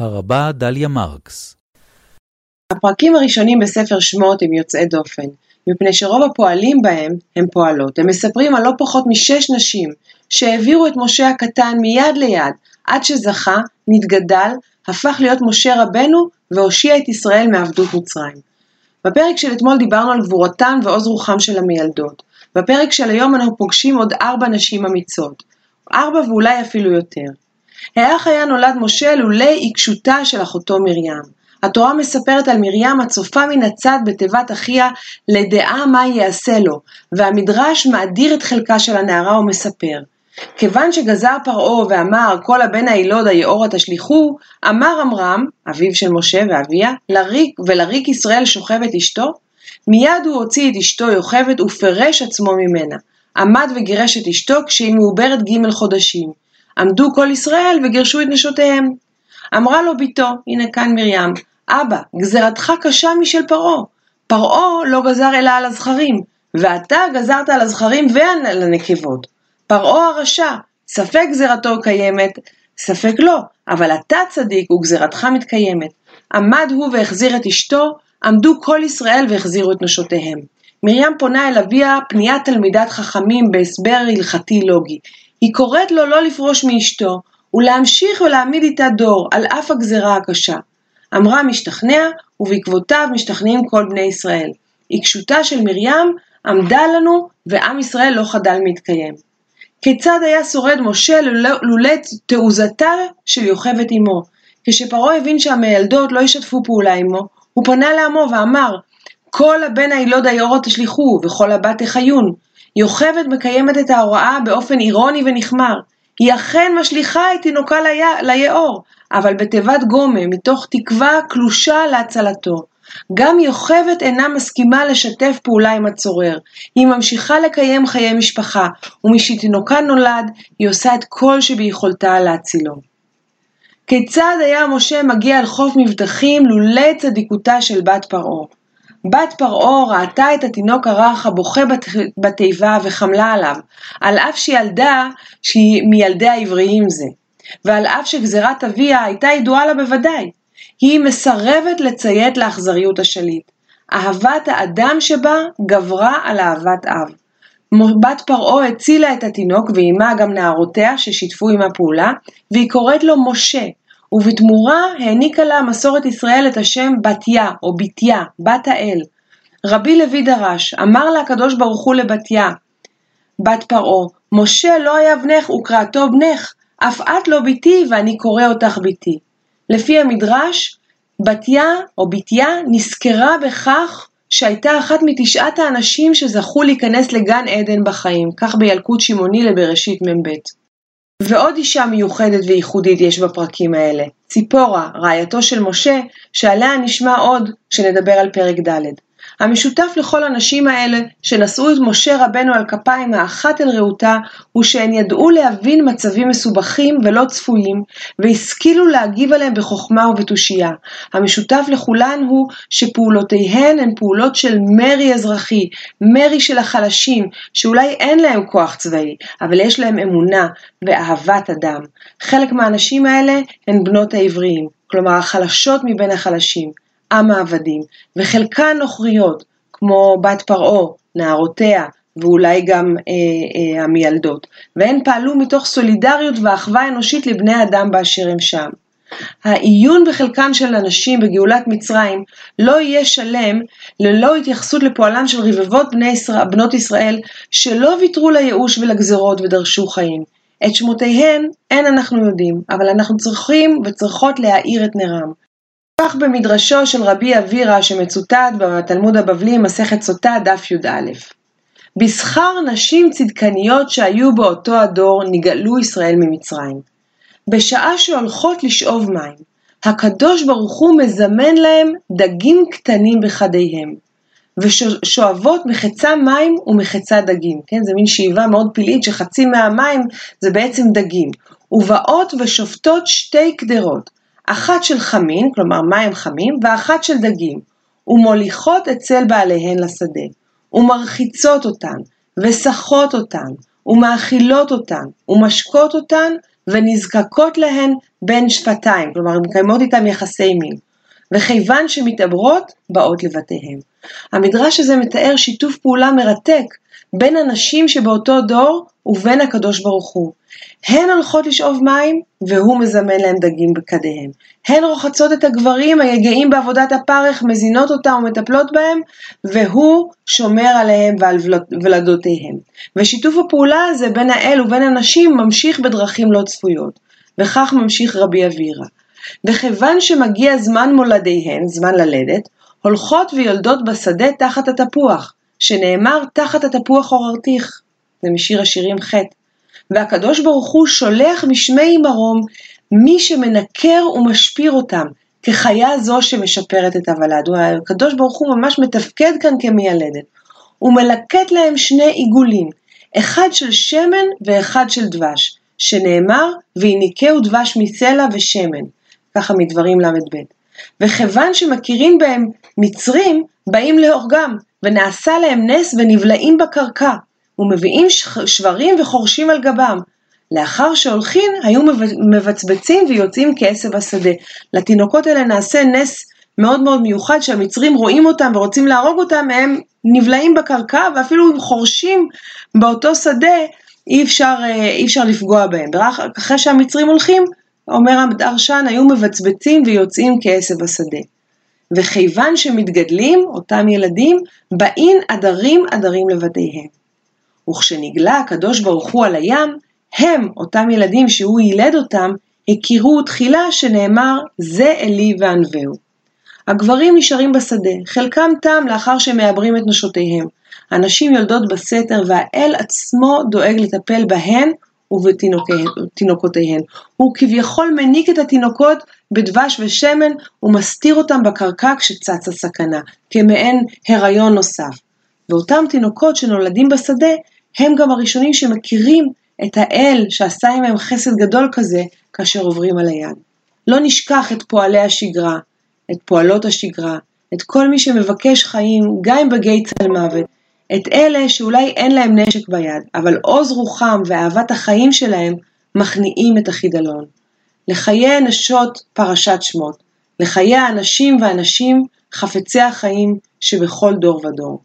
הרבה דליה מרקס הפרקים הראשונים בספר שמות הם יוצאי דופן, מפני שרוב הפועלים בהם הם פועלות. הם מספרים על לא פחות משש נשים שהעבירו את משה הקטן מיד ליד, עד שזכה, נתגדל, הפך להיות משה רבנו והושיע את ישראל מעבדות מצרים. בפרק של אתמול דיברנו על גבורתן ועוז רוחם של המילדות. בפרק של היום אנחנו פוגשים עוד ארבע נשים אמיצות. ארבע ואולי אפילו יותר. האח היה נולד משה לולא עיקשותה של אחותו מרים. התורה מספרת על מרים הצופה מן הצד בתיבת אחיה לדעה מה יעשה לו, והמדרש מאדיר את חלקה של הנערה ומספר. כיוון שגזר פרעה ואמר כל הבן הילוד היאורה תשליכו, אמר עמרם, אביו של משה ואביה, לריק ולריק ישראל שוכבת אשתו? מיד הוא הוציא את אשתו יוכבת ופירש עצמו ממנה. עמד וגירש את אשתו כשהיא מעוברת ג' חודשים. עמדו כל ישראל וגירשו את נשותיהם. אמרה לו בתו, הנה כאן מרים, אבא, גזירתך קשה משל פרעה. פרעה לא גזר אלא על הזכרים, ואתה גזרת על הזכרים ועל הנקבות. פרעה הרשע, ספק גזירתו קיימת, ספק לא, אבל אתה צדיק וגזירתך מתקיימת. עמד הוא והחזיר את אשתו, עמדו כל ישראל והחזירו את נשותיהם. מרים פונה אל אביה פניית תלמידת חכמים בהסבר הלכתי לוגי. היא קוראת לו לא לפרוש מאשתו, ולהמשיך ולהעמיד איתה דור, על אף הגזרה הקשה. אמרה משתכנע, ובעקבותיו משתכנעים כל בני ישראל. עיקשותה של מרים עמדה לנו, ועם ישראל לא חדל מתקיים. כיצד היה שורד משה לולא תעוזתה של יוכבת אמו? כשפרעה הבין שהמיילדות לא ישתפו פעולה עמו, הוא פנה לעמו ואמר, כל הבן הילוד היאורות תשליכו, וכל הבת תחיון. יוכבת מקיימת את ההוראה באופן אירוני ונחמר. היא אכן משליכה את תינוקה ליאור, אבל בתיבת גומה, מתוך תקווה קלושה להצלתו. גם יוכבת אינה מסכימה לשתף פעולה עם הצורר. היא ממשיכה לקיים חיי משפחה, ומשתינוקה נולד, היא עושה את כל שביכולתה להצילו. כיצד היה משה מגיע אל חוף מבטחים לולא צדיקותה של בת פרעה? בת פרעה ראתה את התינוק הרך הבוכה בתיבה וחמלה עליו, על אף שילדה שהיא מילדי העבריים זה, ועל אף שגזירת אביה הייתה ידועה לה בוודאי. היא מסרבת לציית לאכזריות השליט. אהבת האדם שבה גברה על אהבת אב. בת פרעה הצילה את התינוק ועימה גם נערותיה ששיתפו עימה פעולה, והיא קוראת לו משה, ובתמורה העניקה לה מסורת ישראל את השם בתיה או בתיה, בת האל. רבי לוי דרש, אמר לה הקדוש ברוך הוא לבתיה, בת פרעה, משה לא היה בנך וקראתו בנך, אף את לא בתי ואני קורא אותך בתי. לפי המדרש, בתיה או בתיה נזכרה בכך שהייתה אחת מתשעת האנשים שזכו להיכנס לגן עדן בחיים, כך בילקוט שמעוני לבראשית מ"ב. ועוד אישה מיוחדת וייחודית יש בפרקים האלה, ציפורה, רעייתו של משה, שעליה נשמע עוד כשנדבר על פרק ד'. המשותף לכל הנשים האלה, שנשאו את משה רבנו על כפיים האחת אל רעותה, הוא שהן ידעו להבין מצבים מסובכים ולא צפויים, והשכילו להגיב עליהם בחוכמה ובתושייה. המשותף לכולן הוא שפעולותיהן הן פעולות של מרי אזרחי, מרי של החלשים, שאולי אין להם כוח צבאי, אבל יש להם אמונה ואהבת אדם. חלק מהנשים האלה הן בנות העבריים, כלומר החלשות מבין החלשים. עם העבדים, וחלקן נוכריות, כמו בת פרעה, נערותיה, ואולי גם אה, אה, המילדות, והן פעלו מתוך סולידריות ואחווה אנושית לבני אדם באשר הם שם. העיון בחלקן של הנשים בגאולת מצרים לא יהיה שלם ללא התייחסות לפועלן של רבבות בני ישראל, בנות ישראל שלא ויתרו לייאוש ולגזרות ודרשו חיים. את שמותיהן אין אנחנו יודעים, אבל אנחנו צריכים וצריכות להאיר את נרם. כך במדרשו של רבי אבירה שמצוטט בתלמוד הבבלי מסכת סוטה דף י"א. בשכר נשים צדקניות שהיו באותו הדור נגאלו ישראל ממצרים. בשעה שהולכות לשאוב מים, הקדוש ברוך הוא מזמן להם דגים קטנים בחדיהם, ושואבות מחצה מים ומחצה דגים, כן? זה מין שאיבה מאוד פלאית שחצי מהמים זה בעצם דגים, ובאות ושופטות שתי קדרות, אחת של חמין, כלומר מים חמים, ואחת של דגים, ומוליכות אצל בעליהן לשדה, ומרחיצות אותן, וסחות אותן, ומאכילות אותן, ומשקות אותן, ונזקקות להן בין שפתיים, כלומר מקיימות איתן יחסי מין. וכיוון שמתעברות, באות לבתיהם. המדרש הזה מתאר שיתוף פעולה מרתק בין הנשים שבאותו דור ובין הקדוש ברוך הוא. הן הולכות לשאוב מים, והוא מזמן להם דגים בכדיהם. הן רוחצות את הגברים היגעים בעבודת הפרך, מזינות אותם ומטפלות בהם, והוא שומר עליהם ועל ולדותיהם. ושיתוף הפעולה הזה בין האל ובין הנשים ממשיך בדרכים לא צפויות. וכך ממשיך רבי אבירה. וכיוון שמגיע זמן מולדיהן, זמן ללדת, הולכות ויולדות בשדה תחת התפוח, שנאמר תחת התפוח עוררתיך. זה משיר השירים ח'. והקדוש ברוך הוא שולח משמי מרום מי שמנקר ומשפיר אותם, כחיה זו שמשפרת את הוולד. הקדוש ברוך הוא ממש מתפקד כאן כמיילדת. הוא מלקט להם שני עיגולים, אחד של שמן ואחד של דבש, שנאמר, והיניקהו דבש מסלע ושמן, ככה מדברים ל"ב. וכיוון שמכירים בהם מצרים, באים להורגם, ונעשה להם נס ונבלעים בקרקע, ומביאים שברים וחורשים על גבם. לאחר שהולכין, היו מבצבצים ויוצאים כעשב השדה. לתינוקות האלה נעשה נס מאוד מאוד מיוחד, שהמצרים רואים אותם ורוצים להרוג אותם, הם נבלעים בקרקע, ואפילו אם חורשים באותו שדה, אי אפשר, אה, אי אפשר לפגוע בהם. אחרי שהמצרים הולכים, אומר הדרשן, היו מבצבצים ויוצאים כעשב השדה. וכיוון שמתגדלים, אותם ילדים, באים עדרים עדרים לבתיהם. וכשנגלה הקדוש ברוך הוא על הים, הם, אותם ילדים שהוא יילד אותם, הכירו תחילה שנאמר, זה אלי וענווהו. הגברים נשארים בשדה, חלקם תם לאחר שמעברים את נשותיהם. הנשים יולדות בסתר והאל עצמו דואג לטפל בהן ובתינוקותיהן. הוא כביכול מניק את התינוקות בדבש ושמן ומסתיר אותם בקרקע כשצצה סכנה, כמעין הריון נוסף. ואותם תינוקות שנולדים בשדה, הם גם הראשונים שמכירים את האל שעשה עמהם חסד גדול כזה כאשר עוברים על היד. לא נשכח את פועלי השגרה, את פועלות השגרה, את כל מי שמבקש חיים, גם אם בגיא צל מוות, את אלה שאולי אין להם נשק ביד, אבל עוז רוחם ואהבת החיים שלהם מכניעים את החידלון. לחיי הנשות פרשת שמות, לחיי האנשים והנשים חפצי החיים שבכל דור ודור.